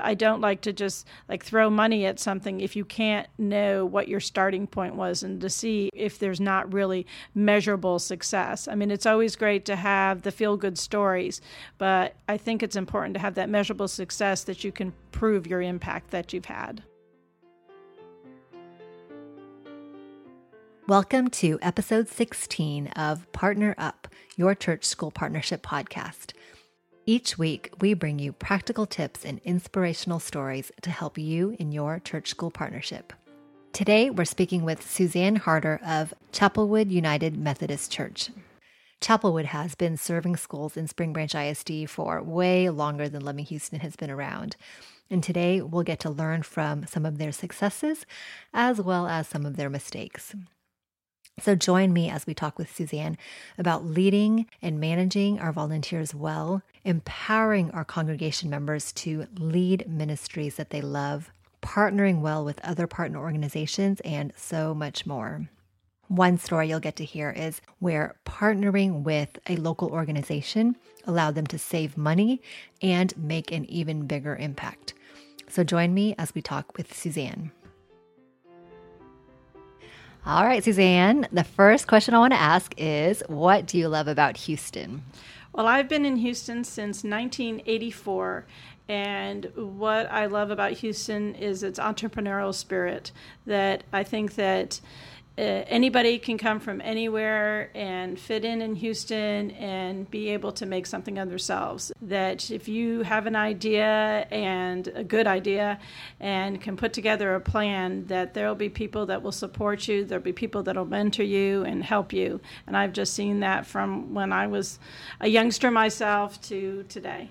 I don't like to just like throw money at something if you can't know what your starting point was and to see if there's not really measurable success. I mean, it's always great to have the feel good stories, but I think it's important to have that measurable success that you can prove your impact that you've had. Welcome to episode 16 of Partner Up, your church school partnership podcast. Each week, we bring you practical tips and inspirational stories to help you in your church school partnership. Today, we're speaking with Suzanne Harder of Chapelwood United Methodist Church. Chapelwood has been serving schools in Spring Branch ISD for way longer than Loving Houston has been around. And today, we'll get to learn from some of their successes as well as some of their mistakes. So join me as we talk with Suzanne about leading and managing our volunteers well, empowering our congregation members to lead ministries that they love, partnering well with other partner organizations, and so much more. One story you'll get to hear is where partnering with a local organization allowed them to save money and make an even bigger impact. So join me as we talk with Suzanne. All right, Suzanne, the first question I want to ask is what do you love about Houston? Well, I've been in Houston since 1984. And what I love about Houston is its entrepreneurial spirit. That I think that uh, anybody can come from anywhere and fit in in Houston and be able to make something of themselves. That if you have an idea and a good idea and can put together a plan, that there will be people that will support you, there'll be people that will mentor you and help you. And I've just seen that from when I was a youngster myself to today.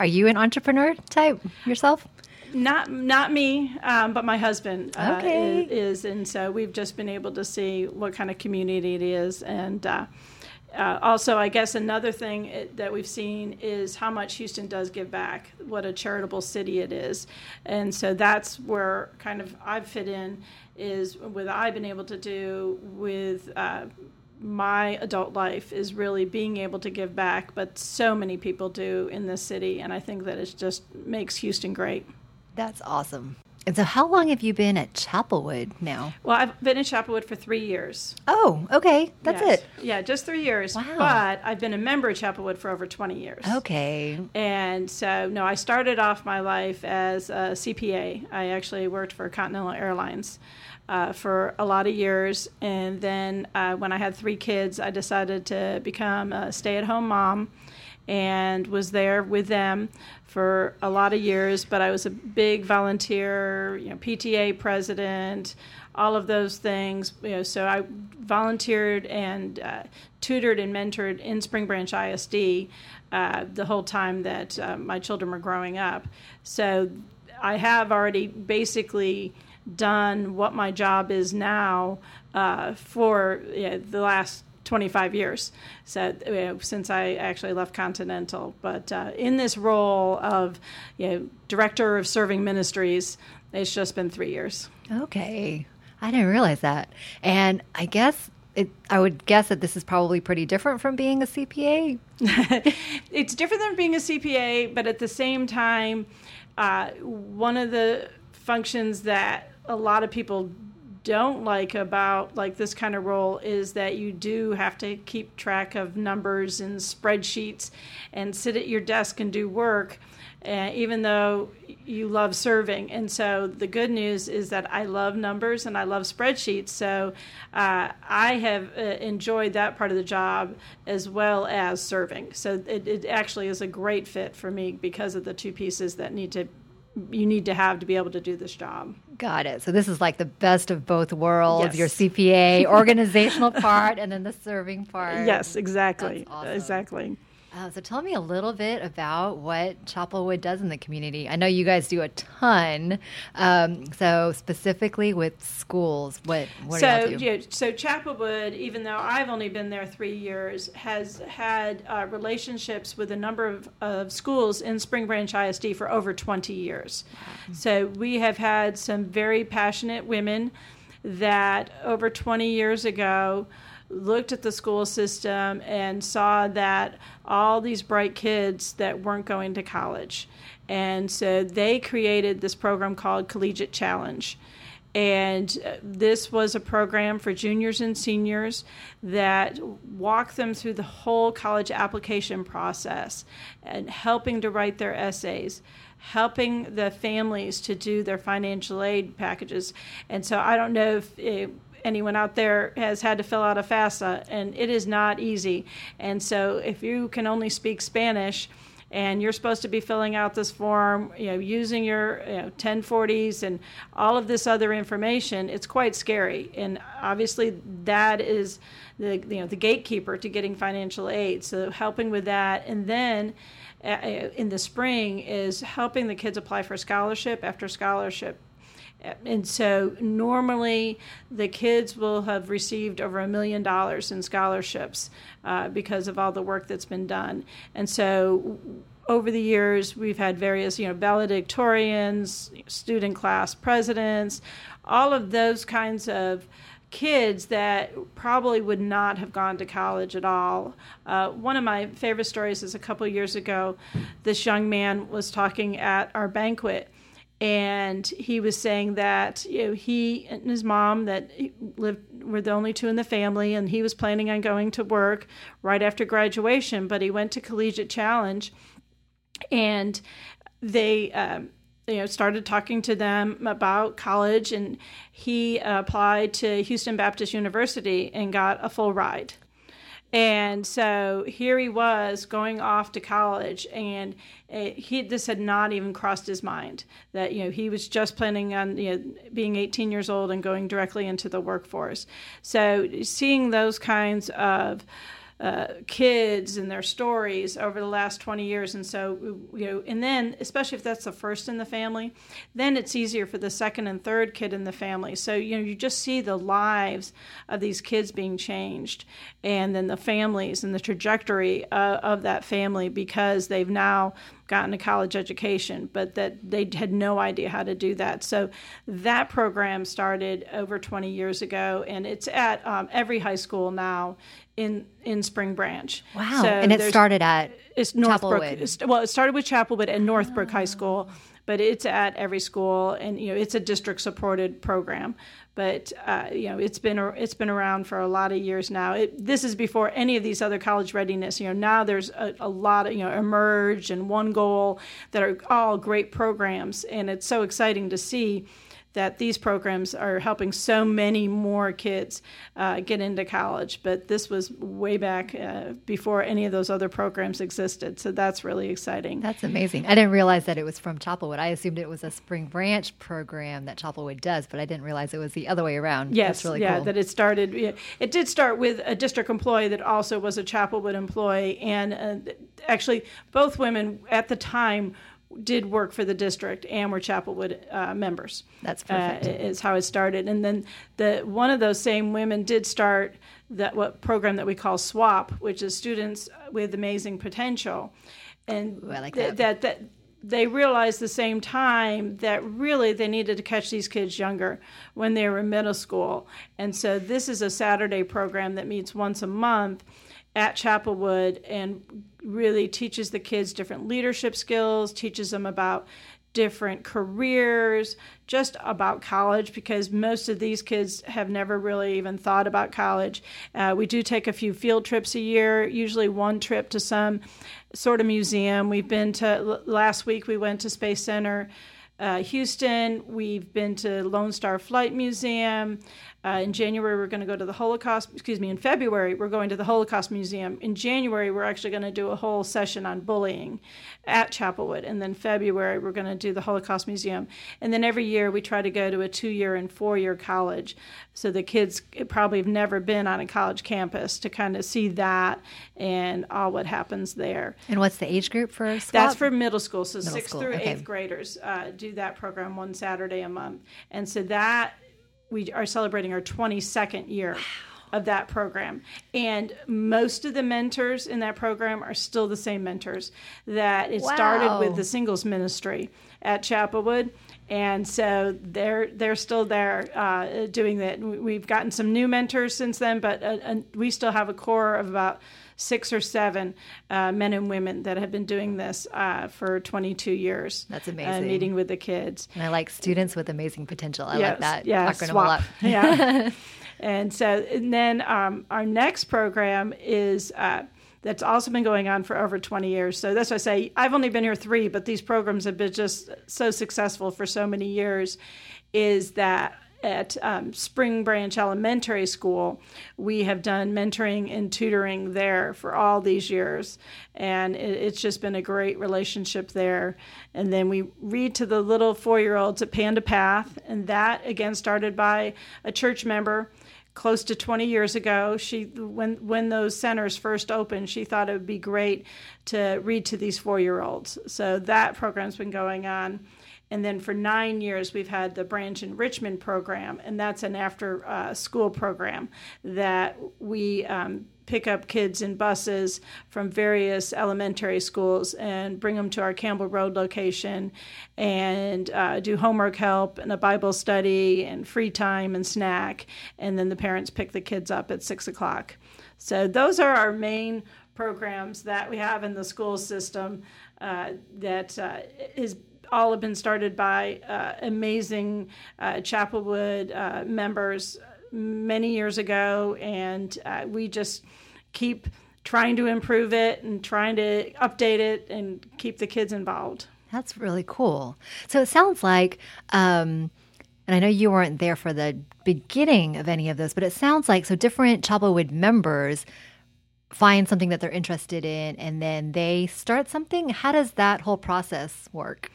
Are you an entrepreneur type yourself? Not not me, um, but my husband uh, okay. is, and so we've just been able to see what kind of community it is, and uh, uh, also I guess another thing it, that we've seen is how much Houston does give back, what a charitable city it is, and so that's where kind of I've fit in is what I've been able to do with uh, my adult life is really being able to give back, but so many people do in this city, and I think that it just makes Houston great. That's awesome. And so, how long have you been at Chapelwood now? Well, I've been in Chapelwood for three years. Oh, okay. That's yes. it. Yeah, just three years. Wow. But I've been a member of Chapelwood for over 20 years. Okay. And so, no, I started off my life as a CPA. I actually worked for Continental Airlines. Uh, for a lot of years. And then uh, when I had three kids, I decided to become a stay at home mom and was there with them for a lot of years. But I was a big volunteer, you know, PTA president, all of those things. You know, so I volunteered and uh, tutored and mentored in Spring Branch ISD uh, the whole time that uh, my children were growing up. So I have already basically done what my job is now uh, for you know, the last 25 years so know, since I actually left Continental. But uh, in this role of you know, director of serving ministries, it's just been three years. Okay, I didn't realize that, and I guess. It, I would guess that this is probably pretty different from being a CPA. it's different than being a CPA, but at the same time, uh, one of the functions that a lot of people don't like about like this kind of role is that you do have to keep track of numbers and spreadsheets and sit at your desk and do work uh, even though you love serving. And so the good news is that i love numbers and i love spreadsheets. So uh, i have uh, enjoyed that part of the job as well as serving. So it, it actually is a great fit for me because of the two pieces that need to you need to have to be able to do this job. Got it. So this is like the best of both worlds: yes. your CPA organizational part, and then the serving part. Yes, exactly. Awesome. Exactly. Uh, so tell me a little bit about what Chapelwood does in the community. I know you guys do a ton. Um, so specifically with schools, what what so, do yeah, so Chapelwood, even though I've only been there three years, has had uh, relationships with a number of, of schools in Spring Branch ISD for over 20 years. Wow. So we have had some very passionate women that over 20 years ago looked at the school system and saw that all these bright kids that weren't going to college And so they created this program called Collegiate Challenge. And uh, this was a program for juniors and seniors that walked them through the whole college application process and helping to write their essays, helping the families to do their financial aid packages. And so I don't know if. It, anyone out there has had to fill out a FAFSA, and it is not easy. And so, if you can only speak Spanish, and you're supposed to be filling out this form, you know, using your you know, 1040s and all of this other information, it's quite scary. And obviously, that is the you know the gatekeeper to getting financial aid. So helping with that, and then uh, uh in the spring is helping the kids apply for scholarship after scholarship and so normally the kids will have received over a million dollars in scholarships uh, because of all the work that's been done. And so over the years, we've had various, you know, valedictorians, student class presidents, all of those kinds of kids that probably would not have gone to college at all. Uh, one of my favorite stories is a couple years ago, this young man was talking at our banquet and he was saying that you know he and his mom that lived were the only two in the family and he was planning on going to work right after graduation but he went to collegiate challenge. And they um, you know started talking to them about college and he applied to houston baptist university and got a full ride and so here he was going off to college, and it, he this had not even crossed his mind that you know he was just planning on you know, being 18 years old and going directly into the workforce. So seeing those kinds of uh, kids and their stories over the last 20 years. And so, you know, and then, especially if that's the first in the family, then it's easier for the second and third kid in the family. So, you know, you just see the lives of these kids being changed and then the families and the trajectory uh, of that family because they've now gotten a college education, but that they had no idea how to do that. So that program started over 20 years ago, and it's at um, every high school now in in Spring Branch. Wow! So and it started at it's Northbrook. Well, it started with Chapelwood and Northbrook oh. High School, but it's at every school, and you know it's a district supported program but uh, you know it's been it's been around for a lot of years now. It, this is before any of these other college readiness. You know now there's a, a, lot of you know emerge and OneGoal that are all great programs, and it's so exciting to see that these programs are helping so many more kids uh, get into college. But this was way back uh, before any of those other programs existed. So that's really exciting. That's amazing. I didn't realize that it was from Chapelwood. I assumed it was a Spring Branch program that Chapelwood does, but I didn't realize it was the other way around. Yes, that's really yeah, cool. that it started. It did start with a district employee that also was a Chapelwood employee, and uh, actually both women at the time did work for the district and were Chapelwood uh, members. That's perfect. Uh, is how it started, and then the one of those same women did start that what program that we call SWAP, which is students with amazing potential, and Ooh, like that. Th- that that they realized the same time that really they needed to catch these kids younger when they were in middle school, and so this is a Saturday program that meets once a month at Chapelwood and really teaches the kids different leadership skills, teaches them about different careers, just about college, because most of these kids have never really even thought about college. Uh, we do take a few field trips a year, usually one trip to some sort of museum. We've been to, last week, we went to Space Center. Uh, Houston, we've been to Lone Star Flight Museum. Uh, in January, we're going to go to the Holocaust, excuse me, in February, we're going to the Holocaust Museum. In January, we're actually going to do a whole session on bullying at Chapelwood. And then February, we're going to do the Holocaust Museum. And then every year, we try to go to a two year and four year college. So the kids probably have never been on a college campus to kind of see that and all what happens there. And what's the age group for SWAP? That's for middle school. So middle sixth school. through okay. eighth graders uh, do that program one Saturday a month. And so that we are celebrating our 22nd year. Wow. Of that program. And most of the mentors in that program are still the same mentors that it wow. started with the singles ministry at Chapelwood and so they're they're still there uh, doing that. We've gotten some new mentors since then, but uh, we still have a core of about six or seven uh, men and women that have been doing this uh, for 22 years. That's amazing. meeting with the kids. And I like students with amazing potential. I yes, like that yeah, acronym swap. a lot. yeah. And so, and then um, our next program is uh, that's also been going on for over 20 years. So that's why I say I've only been here three, but these programs have been just so successful for so many years. Is that at um, Spring Branch Elementary School, we have done mentoring and tutoring there for all these years. And it, it's just been a great relationship there. And then we read to the little four year olds at Panda Path, and that again started by a church member close to 20 years ago she when when those centers first opened she thought it would be great to read to these four year olds so that program's been going on and then for nine years we've had the branch enrichment program and that's an after uh, school program that we um, pick up kids in buses from various elementary schools and bring them to our Campbell Road location and uh, do homework help and a Bible study and free time and snack. And then the parents pick the kids up at six o'clock. So those are our main programs that we have in the school system uh, that uh, is all have been started by uh, amazing uh, Chapelwood uh, members many years ago, and uh, we just keep trying to improve it and trying to update it and keep the kids involved. That's really cool. So it sounds like, um, and I know you weren't there for the beginning of any of this, but it sounds like so different Chapelwood members find something that they're interested in and then they start something. How does that whole process work?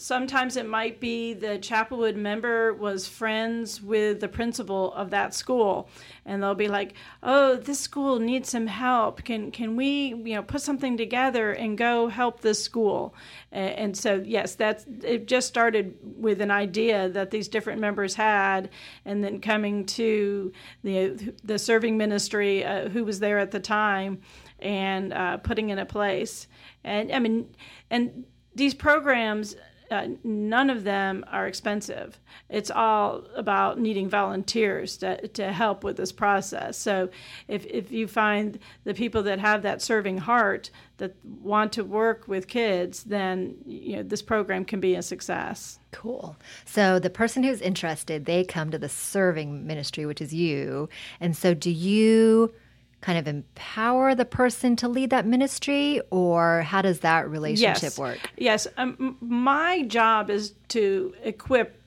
Sometimes it might be the Chapelwood member was friends with the principal of that school, and they'll be like, "Oh, this school needs some help. Can can we, you know, put something together and go help this school?" And so, yes, that's it. Just started with an idea that these different members had, and then coming to the the serving ministry uh, who was there at the time, and uh, putting in a place. And I mean, and these programs uh, none of them are expensive. It's all about needing volunteers to, to help with this process. So if, if you find the people that have that serving heart that want to work with kids, then you know this program can be a success. Cool. So the person who's interested, they come to the serving ministry, which is you. And so do you kind of empower the person to lead that ministry or how does that relationship yes. work yes um, my job is to equip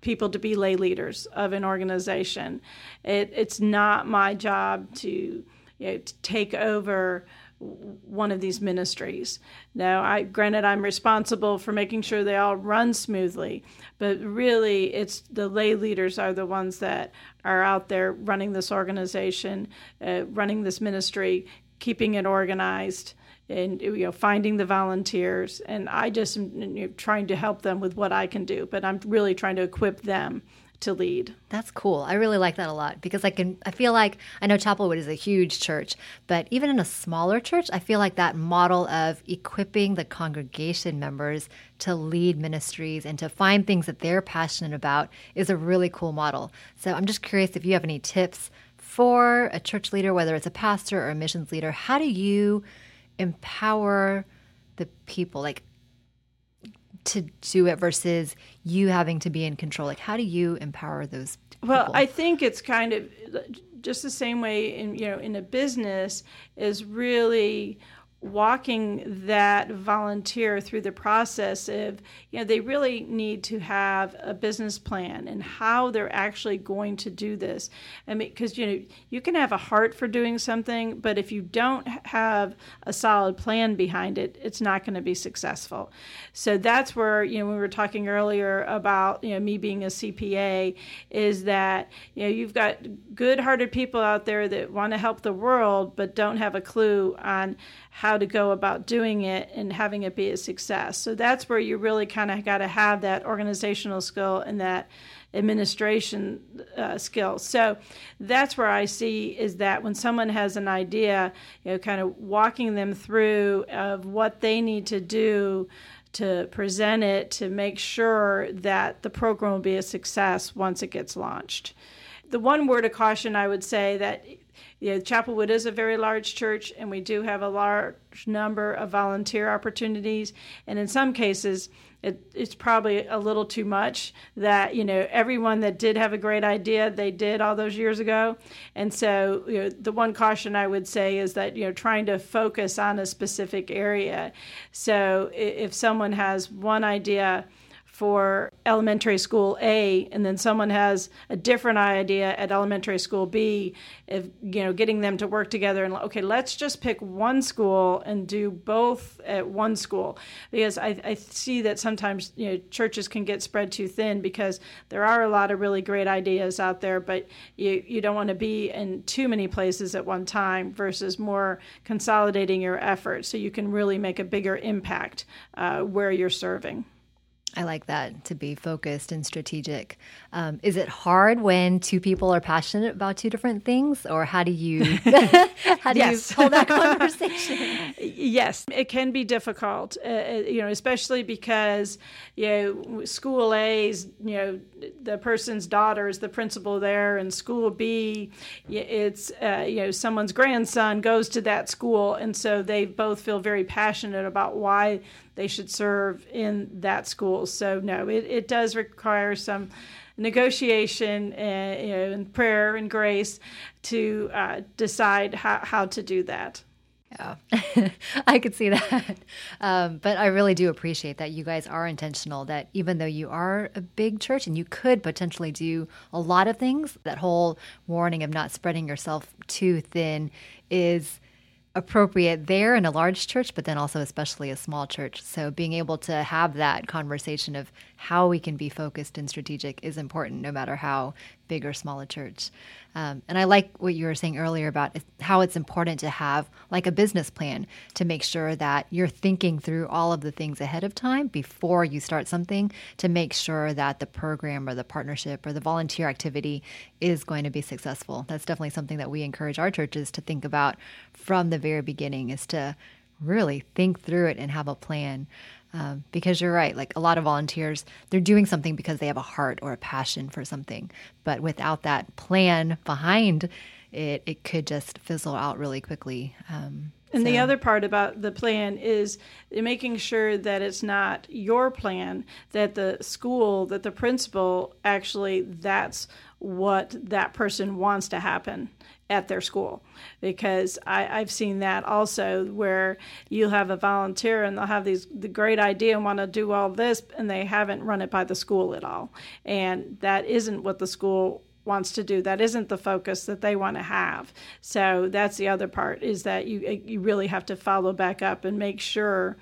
people to be lay leaders of an organization it, it's not my job to, you know, to take over one of these ministries. Now, I granted I'm responsible for making sure they all run smoothly, but really it's the lay leaders are the ones that are out there running this organization, uh, running this ministry, keeping it organized and you know finding the volunteers. And i just am you know, trying to help them with what i can do but i'm really trying to equip them to lead. That's cool. I really like that a lot because I can I feel like I know Chapelwood is a huge church, but even in a smaller church, I feel like that model of equipping the congregation members to lead ministries and to find things that they're passionate about is a really cool model. So I'm just curious if you have any tips for a church leader, whether it's a pastor or a missions leader, how do you empower the people? Like to do it versus you having to be in control? Like, how do you empower those? People? Well, I think it's kind of just the same way in you know in a business is really walking that volunteer through the process of you know they really need to have a business plan and how they're actually going to do this. I mean because you know you can have a heart for doing something but if you don't have a solid plan behind it it's not going to be successful. So that's where you know we were talking earlier about you know me being a cpa is that you know you've got good hearted people out there that want to help the world but don't have a clue on how to go about doing it and having it be a success. So that's where you really kind of got to have that organizational skill and that administration uh, skill. So that's where I see is that when someone has an idea, you know, kind of walking them through of what they need to do to present it to make sure that the program will be a success once it gets launched. The one word of caution I would say that know, Chapelwood is a very large church, and we do have a large number of volunteer opportunities. And in some cases, it, it's probably a little too much that you know everyone that did have a great idea they did all those years ago and so you know the one caution i would say is that you know trying to focus on a specific area so if someone has one idea for elementary school A, and then someone has a different idea at elementary school B, if you know, getting them to work together and okay, let's just pick one school and do both at one school, because I, I see that sometimes you know churches can get spread too thin because there are a lot of really great ideas out there, but you you don't want to be in too many places at one time versus more consolidating your efforts so you can really make a bigger impact uh, where you're serving. I like that to be focused and strategic. Um, is it hard when two people are passionate about two different things, or how do you how do yes. you hold that conversation? yes, it can be difficult. Uh, uh, you know, especially because you know school A's you know the person's daughter is the principal there, and school B it's uh, you know someone's grandson goes to that school, and so they both feel very passionate about why they should serve in that school. So no, it, it does require some negotiation and, you know, and prayer and grace to uh, decide how, how to do that. Yeah, I could see that. Um, but I really do appreciate that you guys are intentional, that even though you are a big church and you could potentially do a lot of things, that whole warning of not spreading yourself too thin is appropriate there in a large church, but then also especially a small church. So being able to have that conversation of how we can be focused and strategic is important, no matter how big or small a church. Um, and I like what you were saying earlier about how it's important to have like a business plan to make sure that you're thinking through all of the things ahead of time before you start something to make sure that the program or the partnership or the volunteer activity is going to be successful. That's definitely something that we encourage our churches to think about from the very beginning is to really think through it and have a plan. Um, because you're right, like a lot of volunteers, they're doing something because they have a heart or a passion for something. But without that plan behind it, it could just fizzle out really quickly. Um, and so. the other part about the plan is making sure that it's not your plan, that the school, that the principal actually, that's what that person wants to happen at their school. Because I, have seen that also where you have a volunteer and they'll have these the great idea and want to do all this and they haven't run it by the school at all. And that isn't what the school wants to do. That isn't the focus that they want to have. So that's the other part is that you eh, you really have to follow back up and make sure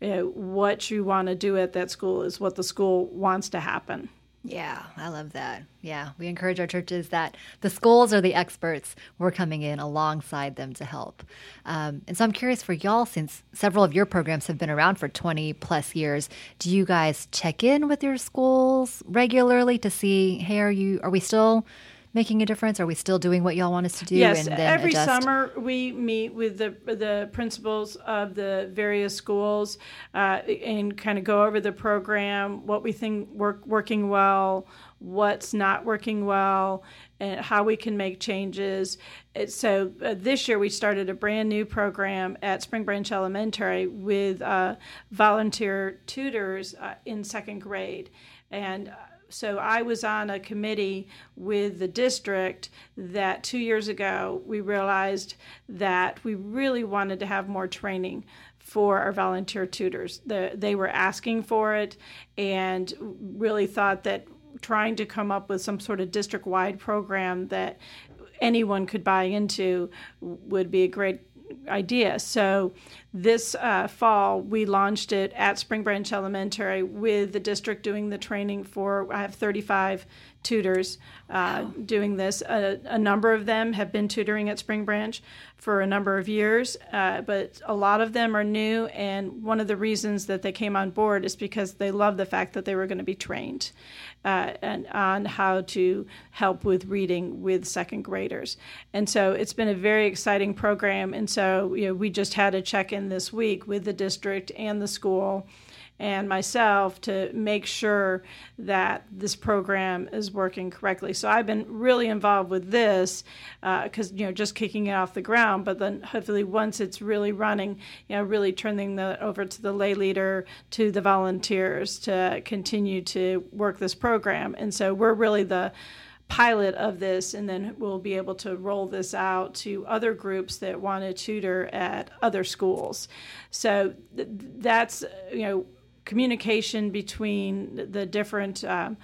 you know, what you want to do at that school is what the school wants to happen yeah, I love that. Yeah, we encourage our churches that the schools are the experts. We're coming in alongside them to help. Um, and so I'm curious for y'all, since several of your programs have been around for 20 plus years, do you guys check in with your schools regularly to see, hey, are you, are we still making a difference? Are we still doing what y'all want us to do? Yes, every adjust? summer we meet with the the principals of the various schools uh, and kind of go over the program, what we think work working well, what's not working well, and how we can make changes. So uh, this year we started a brand new program at Spring Branch Elementary with uh, volunteer tutors uh, in second grade, and uh, so I was on a committee with the district that two years ago we realized that we really wanted to have more training for our volunteer tutors. The, they were asking for it and really thought that trying to come up with some sort of district wide program that anyone could buy into would be a great idea. So this uh, fall, we launched it at Spring Branch Elementary with the district doing the training for, I have 35 tutors uh, wow. doing this. A, a, number of them have been tutoring at Spring Branch for a number of years, uh, but a lot of them are new. And one of the reasons that they came on board is because they love the fact that they were going to be trained uh, and on how to help with reading with second graders. And so it's been a very exciting program. And so you know, we just had a check this week with the district and the school and myself to make sure that this program is working correctly. So I've been really involved with this because uh, you know just kicking it off the ground, but then hopefully once it's really running, you know, really turning that over to the lay leader, to the volunteers to continue to work this program. And so we're really the pilot of this, and then we'll be able to roll this out to other groups that want to tutor at other schools. So th- that's, you know, communication between the different. Um,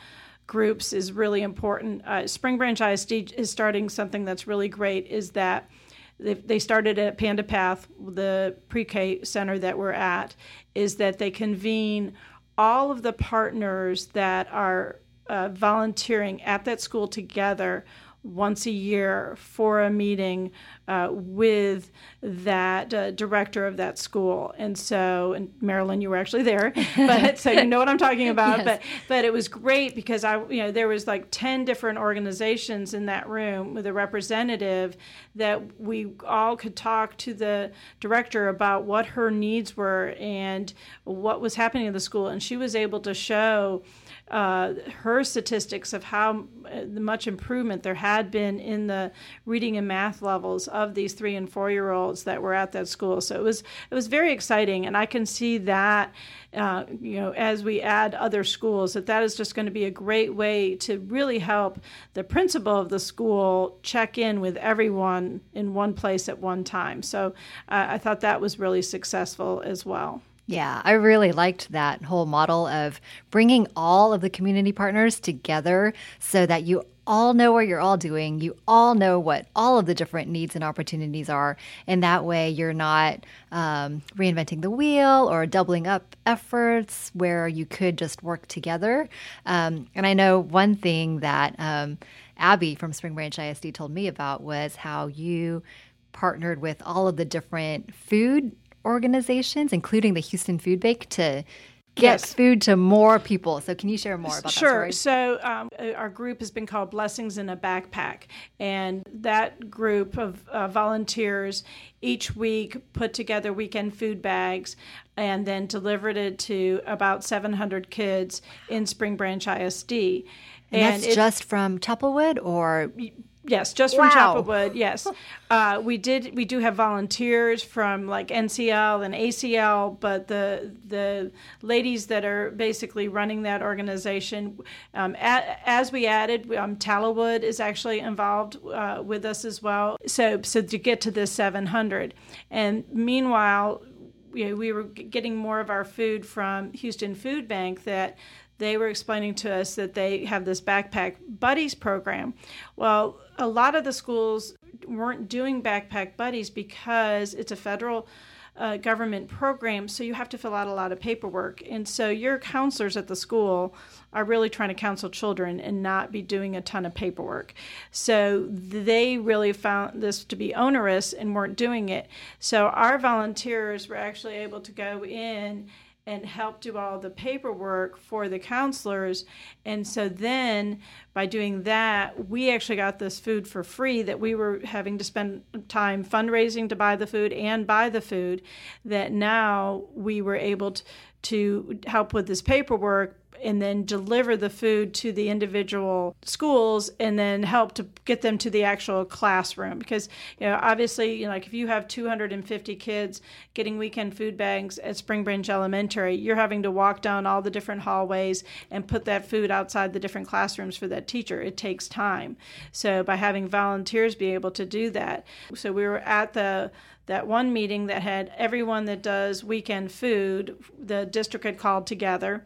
groups is really important. Uh, Spring Branch ISD is starting something that's really great. Is that they started at Panda Path, the pre-K center that we're at, is that they convene all of the partners that are uh, volunteering at that school together once a year for a meeting uh, with that uh, director of that school. And so, and Marilyn, you were actually there, but so you know what I'm talking about. yes. But but it was great because I, you know, there was like ten different organizations in that room with a representative that we all could talk to the director about what her needs were and what was happening in the school, and she was able to show uh, her statistics of how uh, much improvement there had been in the reading and math levels of these three and four year olds that were at that school. So it was it was very exciting, and I can see that. Uh, you know, as we add other schools, that that is just going to be a great way to really help the principal of the school check in with everyone in one place at one time. So uh, I thought that was really successful as well. Yeah, I really liked that whole model of bringing all of the community partners together so that you all know what you're all doing. You all know what all of the different needs and opportunities are. And that way, you're not um, reinventing the wheel or doubling up efforts where you could just work together. Um, and I know one thing that um, Abby from Spring Branch ISD told me about was how you partnered with all of the different food organizations, including the Houston Food Bank, to get yes. food to more people. So, can you share more about sure. that? Sure. So, um, uh, our group has been called Blessings in a Backpack, and that group of uh, volunteers each week put together weekend food bags and then delivered it to about 700 kids in Spring Branch ISD. And, and that's it, just from Chapelwood, or Yes, just from wow. Chapelwood. Yes, uh, we did. We do have volunteers from like NCL and ACL, but the the ladies that are basically running that organization, um, a, as we added, um, Tallowood is actually involved uh, with us as well. So so to get to this 700, and meanwhile, you know, we were getting more of our food from Houston Food Bank that they were explaining to us that they have this backpack buddies program. Well, a lot of the schools weren't doing backpack buddies because it's a federal uh, government program, so you have to fill out a lot of paperwork. And so your counselors at the school are really trying to counsel children and not be doing a ton of paperwork. So they really found this to be onerous and weren't doing it. So our volunteers were actually able to go in and help do all the paperwork for the counselors. And so then by doing that, we actually got this food for free that we were having to spend time fundraising to buy the food and buy the food. That now we were able to, to help with this paperwork and then deliver the food to the individual schools and then help to get them to the actual classroom. Because you know obviously you know, like if you have 250 kids getting weekend food bags at Spring Branch Elementary you're having to walk down all the different hallways and put that food outside the different classrooms for that teacher. It takes time. So by having volunteers be able to do that so we were at the that one meeting that had everyone that does weekend food the district had called together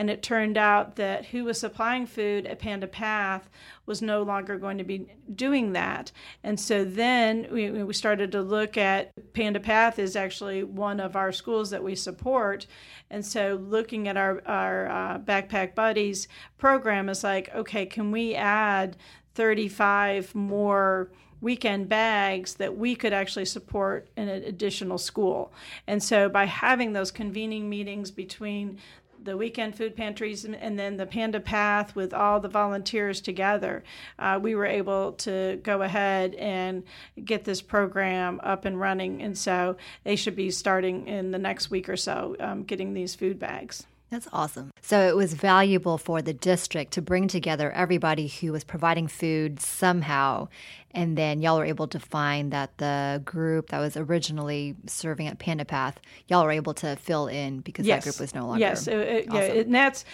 and it turned out that who was supplying food at Panda Path was no longer going to be doing that. And so then we, we started to look at Panda Path is actually one of our schools that we support. And so looking at our, our uh, Backpack Buddies program is like, okay, can we add 35 more? weekend bags that we could actually support in an additional school. And so by having those convening meetings between the weekend food pantries and then the Panda Path with all the volunteers together, uh, we were able to go ahead and get this program up and running. And so they should be starting in the next week or so um, getting these food bags. That's awesome. So it was valuable for the district to bring together everybody who was providing food somehow. And then y'all were able to find that the group that was originally serving at Panda Path, y'all were able to fill in because yes. that group was no longer. Yes, it, it, awesome. yeah, and that's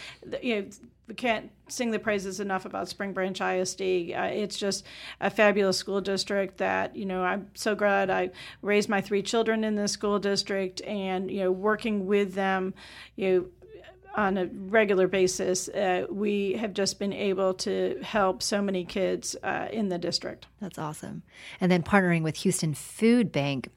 you know we can't sing the praises enough about Spring Branch ISD. Uh, it's just a fabulous school district that you know I'm so glad I raised my three children in this school district and you know working with them, you know on a regular basis, uh, we have just been able to help so many kids uh, in the district. That's awesome. And then partnering with Houston Food Bank,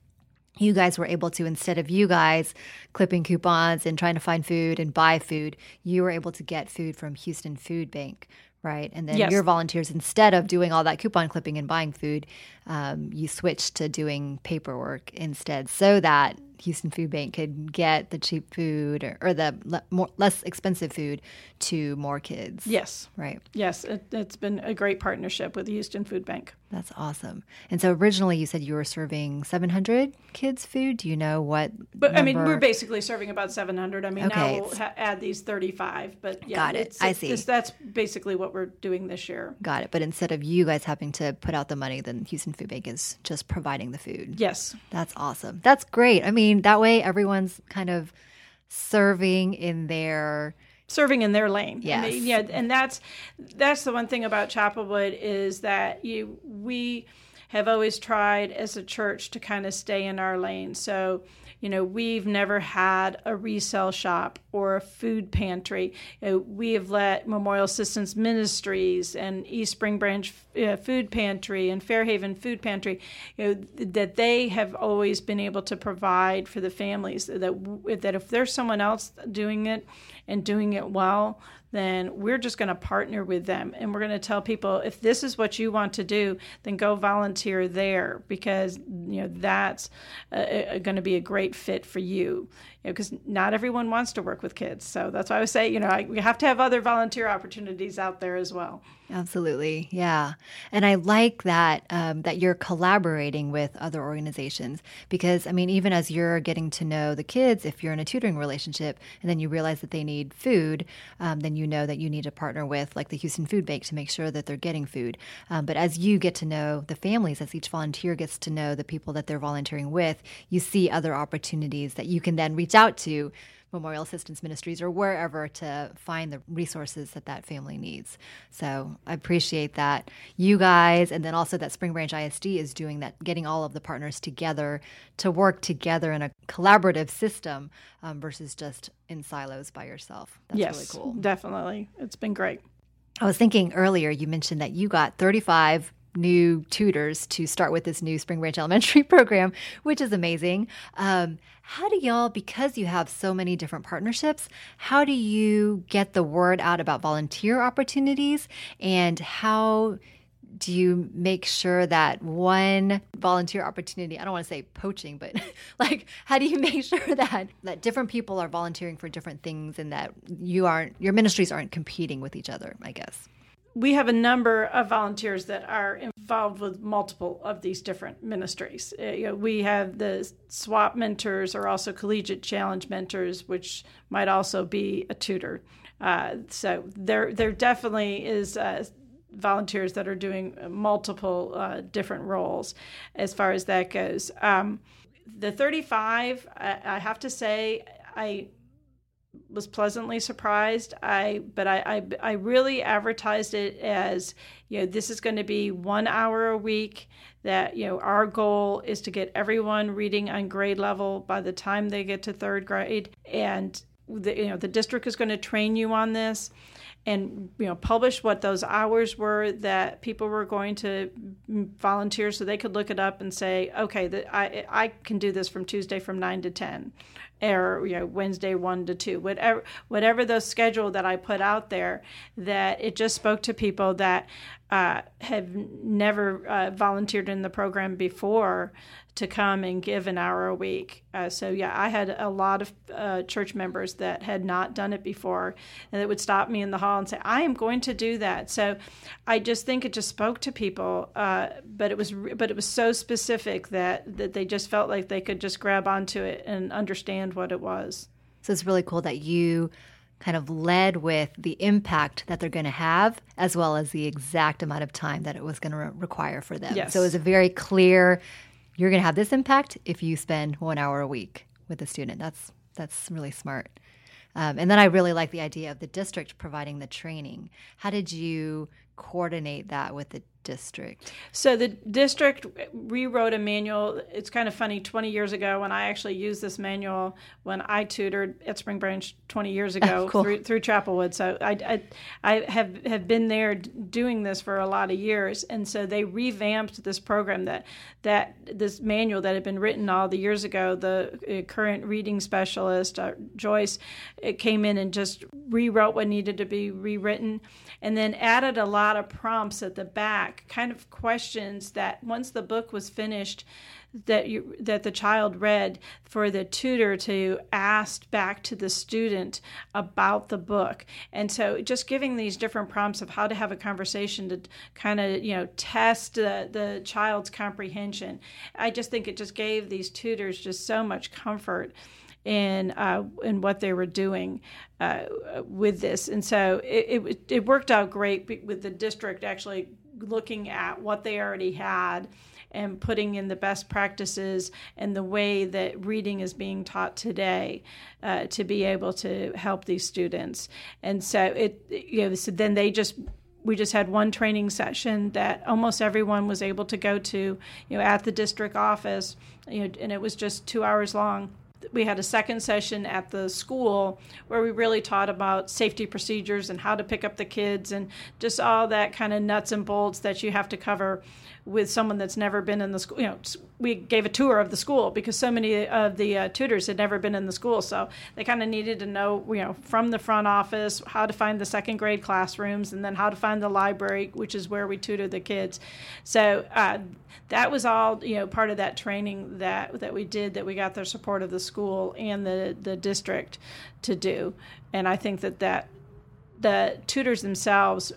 you guys were able to, instead of you guys clipping coupons and trying to find food and buy food, you were able to get food from Houston Food Bank, right? And then yes. your volunteers, instead of doing all that coupon clipping and buying food, um, you switched to doing paperwork instead so that Houston Food Bank could get the cheap food or, or the le- more, less expensive food to more kids. Yes. Right. Yes. It, has been a great partnership with the Houston Food Bank. That's awesome. And so originally you said you were serving 700 kids food. Do you know what? But number? I mean, we're basically serving about 700. I mean, okay. now we'll ha- add these 35. But yeah, got it. I see. that's basically what we're doing this year. Got it. But instead of you guys having to put out the money, then Houston Food Bank is just providing the food. Yes. That's awesome. That's great. I mean, that way everyone's kind of serving in their serving in their lane. Yes. And, yeah, and that's that's the one thing about Chapelwood is that you we have always tried as a church to kind of stay in our lane. So you know, we've never had a resale shop or a food pantry. You know, we have let Memorial Assistance Ministries and East Spring Branch uh, Food Pantry and Fairhaven Food Pantry, you know, that they have always been able to provide for the families. That that if there's someone else doing it and doing it well, then we're just going to partner with them. And we're going to tell people if this is what you want to do then go volunteer there because you know that's uh, uh, uh, going to be a great fit for you because you know, not everyone wants to work with kids. So that's why i would say you know I, we have to have other volunteer opportunities out there as well Absolutely, yeah, and I like that um, that you're collaborating with other organizations because I mean, even as you're getting to know the kids, if you're in a tutoring relationship and then you realize that they need food, um, then you know that you need to partner with like the Houston Food Bank to make sure that they're getting food. Um, but as you get to know the families, as each volunteer gets to know the people that they're volunteering with, you see other opportunities that you can then reach out to Memorial Assistance Ministries or wherever to find the resources that that family needs. So I appreciate that you guys, and then also that Spring Branch ISD is doing that, getting all of the partners together to work together in a collaborative system um, versus just in silos by yourself. That's yes, really cool. Definitely. It's been great. I was thinking earlier, you mentioned that you got 35 new tutors to start with this new Spring Branch Elementary program, which is amazing. Um, how do y'all, because you have so many different partnerships, how do you get the word out about volunteer opportunities and how do you make sure that one volunteer opportunity i don't want to say poaching but like how do you make sure that that different people are volunteering for different things and that you aren't your ministries aren't competing with each other i guess we have a number of volunteers that are involved with multiple of these different ministries. Uh, you know, we have the SWAP mentors or also collegiate challenge mentors, which might also be a tutor. Uh, so there, there definitely is uh, volunteers that are doing multiple uh, different roles as far as that goes. Um, the 35, I, I have to say, I was pleasantly surprised. I but I, I, I really advertised it as you know this is going to be one hour a week. That you know our goal is to get everyone reading on grade level by the time they get to third grade, and the, you know the district is going to train you on this and you know publish what those hours were that people were going to volunteer so they could look it up and say okay that I I can do this from Tuesday from 9 to 10 or you know Wednesday one to two, whatever whatever the schedule that I put out there, that it just spoke to people that uh, have never uh, volunteered in the program before to come and give an hour a week. Uh, so yeah, I had a lot of uh, church members that had not done it before, and that would stop me in the hall and say, "I am going to do that." So I just think it just spoke to people, uh, but it was but it was so specific that that they just felt like they could just grab onto it and understand what it was. So it's really cool that you kind of led with the impact that they're going to have as well as the exact amount of time that it was going to re- require for them. Yes. So it was a very clear you're going to have this impact if you spend 1 hour a week with a student. That's that's really smart. Um, and then I really like the idea of the district providing the training. How did you coordinate that with the district? So the district rewrote a manual. It's kind of funny. Twenty years ago, when I actually used this manual when I tutored at Spring Branch twenty years ago Oh, cool. through, through Chapelwood. So I, I, I have have been there doing this for a lot of years, and so they revamped this program that that this manual that had been written all the years ago. The uh, current reading specialist uh, Joyce it came in and just rewrote what needed to be rewritten, and then added a lot of prompts at the back, kind of questions that once the book was finished, that you that the child read for the tutor to ask back to the student about the book. And so just giving these different prompts of how to have a conversation to kind of you know test the, the child's comprehension i just think it just gave these tutors just so much comfort in uh, in what they were doing uh, with this, and so it, it it worked out great with the district actually looking at what they already had and putting in the best practices and the way that reading is being taught today uh, to be able to help these students. And so it, you know, so then they just we just had one training session that almost everyone was able to go to, you know, at the district office, you know, and it was just two hours long we had a second session at the school where we really taught about safety procedures and how to pick up the kids and just all that kind of nuts and bolts that you have to cover with someone that's never been in the school. You know, we gave a tour of the school because so many of the uh, tutors had never been in the school, so they kind of needed to know, you know, from the front office how to find the second grade classrooms and then how to find the library, which is where we tutor the kids. So uh, that was all, you know, part of that training that that we did that we got the support of the school and the the district to do, and I think that that the tutors themselves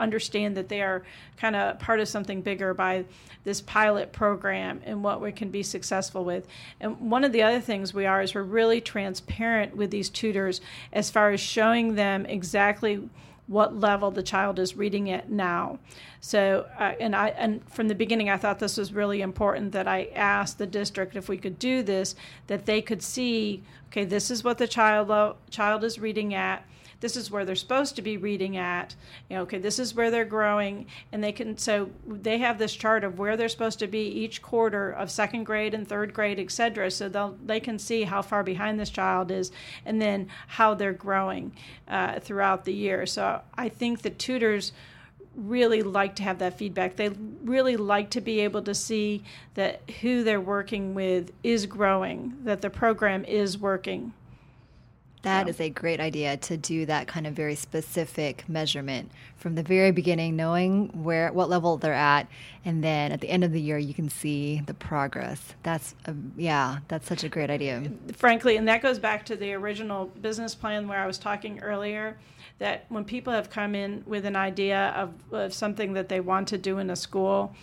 understand that they are kind of part of something bigger by this pilot program and what we can be successful with. And one of the other things we are is we're really transparent with these tutors as far as showing them exactly what level the child is reading at now. So, uh, and I and from the beginning, I thought this was really important that I asked the district if we could do this, that they could see, okay, this is what the child lo- child is reading at this is where they're supposed to be reading at you know okay this is where they're growing and they can so they have this chart of where they're supposed to be each quarter of second grade and third grade etc so they'll they can see how far behind this child is and then how they're growing uh, throughout the year so i think the tutors really like to have that feedback. They really like to be able to see that who they're working with is growing, that the program is working. That is a great idea to do that kind of very specific measurement from the very beginning, knowing where what level they're at, and then at the end of the year you can see the progress. That's a, yeah, that's such a great idea. Frankly, and that goes back to the original business plan where I was talking earlier that when people have come in with an idea of, of something that they want to do in a school,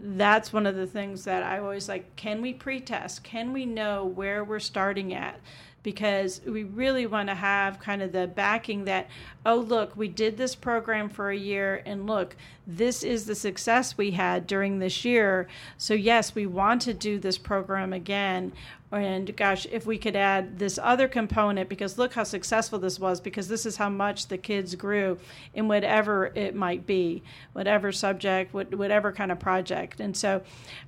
that's one of the things that I always like. Can we pre-test? Can we know where we're starting at? Because we really want to have kind of the backing that, oh, look, we did this program for a year, and look, this is the success we had during this year. So, yes, we want to do this program again. And gosh, if we could add this other component, because look how successful this was, because this is how much the kids grew in whatever it might be, whatever subject, whatever kind of project. And so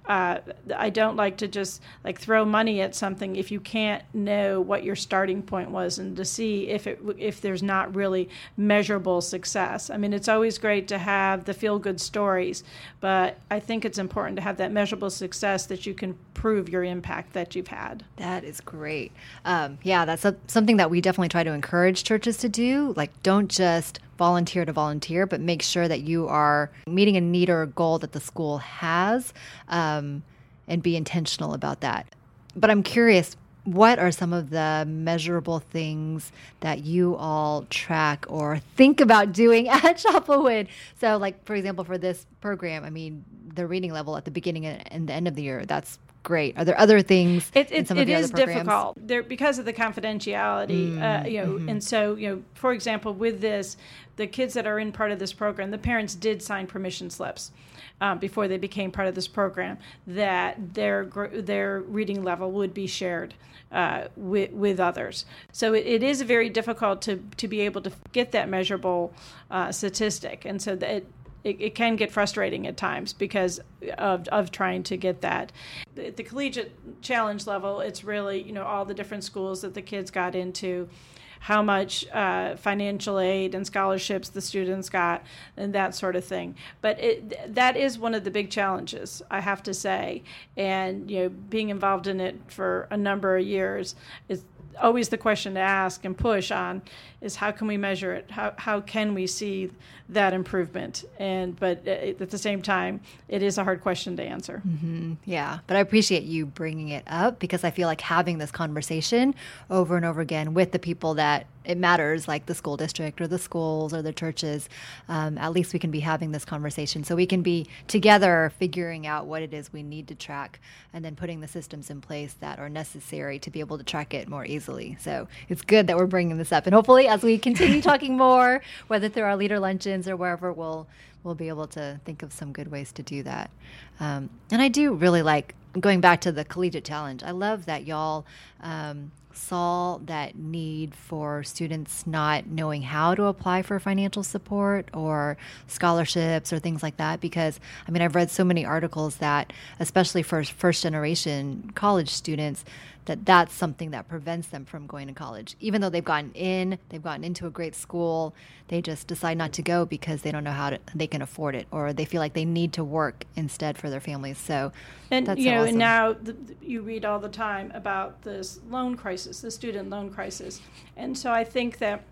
uh, I don't like to just like throw money at something if you can't know what your starting point was and to see if it if there's not really measurable success. I mean, it's always great to have the feel good stories, but I think it's important to have that measurable success that you can prove your impact that you've had. Had. That is great. Um, yeah, that's a, something that we definitely try to encourage churches to do. Like, don't just volunteer to volunteer, but make sure that you are meeting a need or a goal that the school has um, and be intentional about that. But I'm curious, what are some of the measurable things that you all track or think about doing at Chapelwood? So, like, for example, for this program, I mean, the reading level at the beginning and the end of the year, that's great. Are there other things? It, it, it is difficult there because of the confidentiality, mm, uh, you know, mm-hmm. and so you know, for example, with this, the kids that are in part of this program, the parents did sign permission slips. Um, before they became part of this program, that their their reading level would be shared uh, with, with others. So it, it is very difficult to to be able to get that measurable uh, statistic, and so that it, it, can get frustrating at times because of, of trying to get that. At the collegiate challenge level, it's really, you know, all the different schools that the kids got into, how much uh, financial aid and scholarships the students got, and that sort of thing. But it, that is one of the big challenges, I have to say. And, you know, being involved in it for a number of years is always the question to ask and push on is how can we measure it? How, how can we see that improvement? And but uh, at the same time, it is a hard question to answer. Mm-hmm. Yeah, but I appreciate you bringing it up because I feel like having this conversation over and over again with the people that it matters, like the school district or the schools or the churches. Um, at least we can be having this conversation, so we can be together figuring out what it is we need to track, and then putting the systems in place that are necessary to be able to track it more easily. So it's good that we're bringing this up, and hopefully as we continue talking more, whether through our leader luncheons or wherever, we'll we'll be able to think of some good ways to do that. Um, and I do really like going back to the collegiate challenge. I love that y'all um, saw that need for students not knowing how to apply for financial support or scholarships or things like that because i mean i've read so many articles that especially for first generation college students that that's something that prevents them from going to college. Even though they've gotten in, they've gotten into a great school, they just decide not to go because they don't know how to, they can afford it, or they feel like they need to work instead for their families. So, and you know, awesome. now the, you read all the time about this loan crisis, the student loan crisis, and so I think that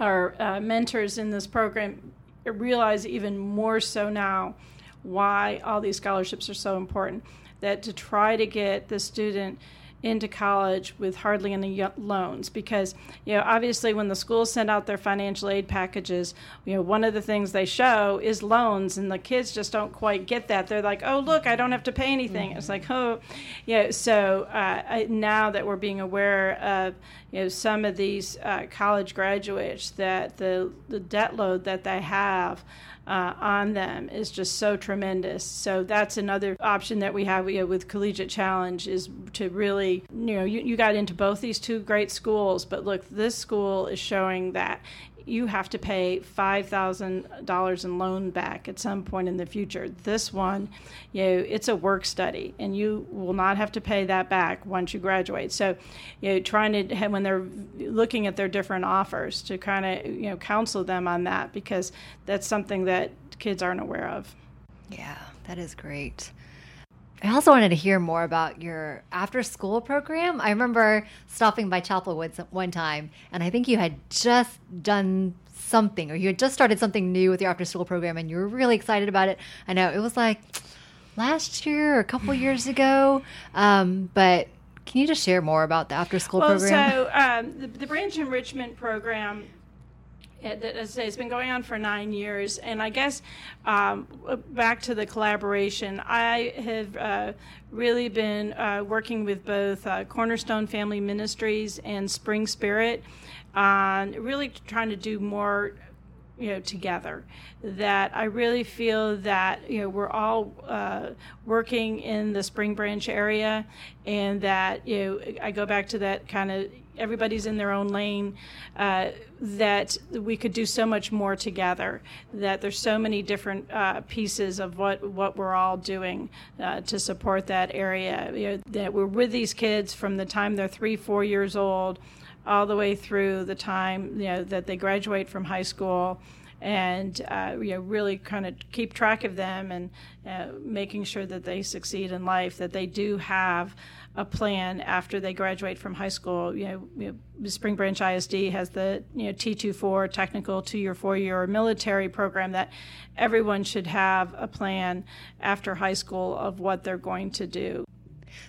our uh, mentors in this program realize even more so now why all these scholarships are so important. That to try to get the student into college with hardly any loans because you know obviously when the schools send out their financial aid packages you know one of the things they show is loans and the kids just don't quite get that they're like oh look i don't have to pay anything mm-hmm. it's like oh yeah so uh, I, now that we're being aware of you know some of these uh, college graduates that the the debt load that they have uh, on them is just so tremendous. So that's another option that we have you know, with Collegiate Challenge is to really, you know, you, you got into both these two great schools, but look, this school is showing that you have to pay $5,000 in loan back at some point in the future. This one, you know, it's a work study and you will not have to pay that back once you graduate. So, you know, trying to when they're looking at their different offers to kind of, you know, counsel them on that because that's something that kids aren't aware of. Yeah, that is great. I also wanted to hear more about your after school program. I remember stopping by Chapel Woods one time, and I think you had just done something, or you had just started something new with your after school program, and you were really excited about it. I know it was like last year or a couple years ago, um, but can you just share more about the after school well, program? So, um, the, the branch enrichment program it, as I say, it's been going on for nine years, and I guess um, back to the collaboration, I have uh, really been uh, working with both uh, Cornerstone Family Ministries and Spring Spirit on really trying to do more you know together. That i really feel that you know we're all uh, working in the spring branch area and that you know i go back to that kind of everybody's in their own lane, uh, that we could do so much more together. That there's so many different uh, pieces of what what we're all doing uh, to support that area. You know, that we're with these kids from the time they're three, four years old, all the way through the time you know that they graduate from high school and uh, you know really kind of keep track of them and uh, making sure that they succeed in life, that they do have a plan after they graduate from high school. You know, you know Spring Branch ISD has the you know T24 technical two year, four year military program that everyone should have a plan after high school of what they're going to do.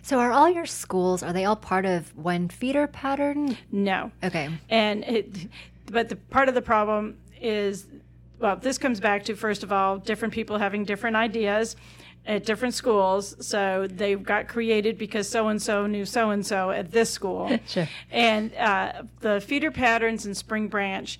So are all your schools are they all part of one feeder pattern? No. Okay. And it, but the part of the problem is well, this comes back to first of all different people having different ideas at different schools. So they got created because so and so knew so and so at this school. sure. And uh, the feeder patterns in Spring Branch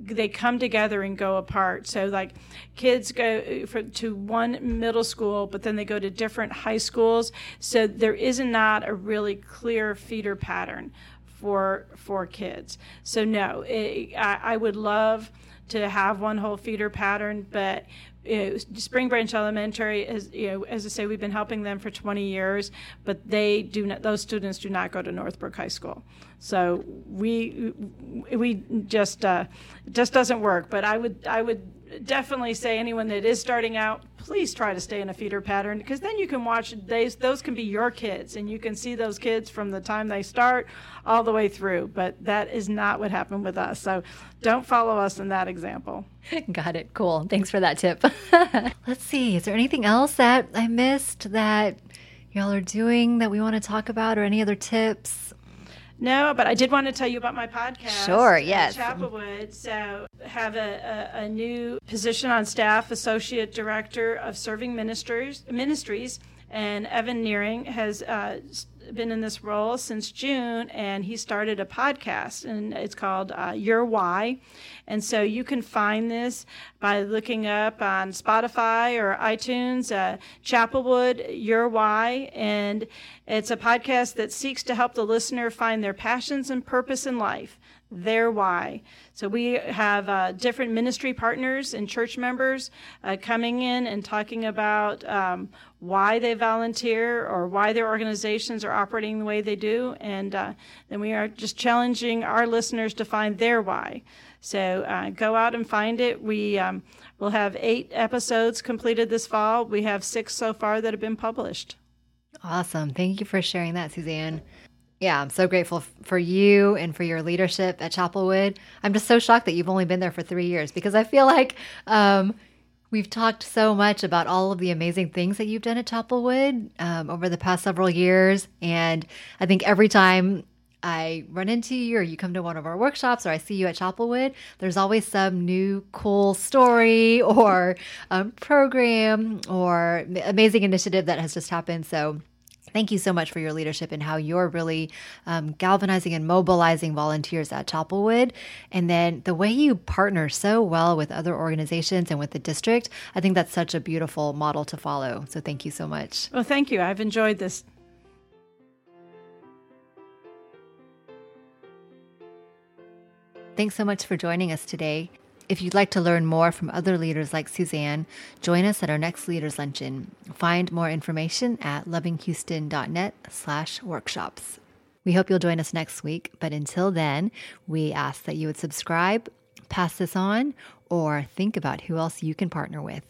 they come together and go apart. So like kids go for, to one middle school, but then they go to different high schools. So there is not a really clear feeder pattern for for kids. So no, it, I, I would love to have one whole feeder pattern, but you know, Spring Branch Elementary is, you know, as I say, we've been helping them for 20 years, but they do not; those students do not go to Northbrook High School. So we we just uh, just doesn't work. But I would I would definitely say anyone that is starting out, please try to stay in a feeder pattern because then you can watch those those can be your kids and you can see those kids from the time they start all the way through. But that is not what happened with us. So don't follow us in that example. Got it. Cool. Thanks for that tip. Let's see. Is there anything else that I missed that y'all are doing that we want to talk about or any other tips? No, but I did want to tell you about my podcast. Sure, yes. Chapelwood. So have a, a, a, new position on staff, associate director of serving ministers ministries, and Evan Nearing has uh, been in this role since June, and he started a podcast, and it's called uh, Your Why. And so you can find this by looking up on Spotify or iTunes, uh, Chapelwood, Your Why. And it's a podcast that seeks to help the listener find their passions and purpose in life their why. So we have uh, different ministry partners and church members uh, coming in and talking about um, why they volunteer or why their organizations are operating the way they do. And uh, then we are just challenging our listeners to find their why. So uh, go out and find it. We um, will have eight episodes completed this fall. We have six so far that have been published. Awesome. Thank you for sharing that, Suzanne. Yeah, I'm so grateful for you and for your leadership at Chapelwood. I'm just so shocked that you've only been there for three years because I feel like um, we've talked so much about all of the amazing things that you've done at Chapelwood um, over the past several years. And I think every time I run into you or you come to one of our workshops or I see you at Chapelwood, there's always some new cool story or um, program or amazing initiative that has just happened. So Thank you so much for your leadership and how you're really um, galvanizing and mobilizing volunteers at Chapelwood. And then the way you partner so well with other organizations and with the district, I think that's such a beautiful model to follow. So thank you so much. Well, thank you. I've enjoyed this. Thanks so much for joining us today. If you'd like to learn more from other leaders like Suzanne, join us at our next Leaders Luncheon. Find more information at lovinghouston.net slash workshops. We hope you'll join us next week, but until then, we ask that you would subscribe, pass this on, or think about who else you can partner with.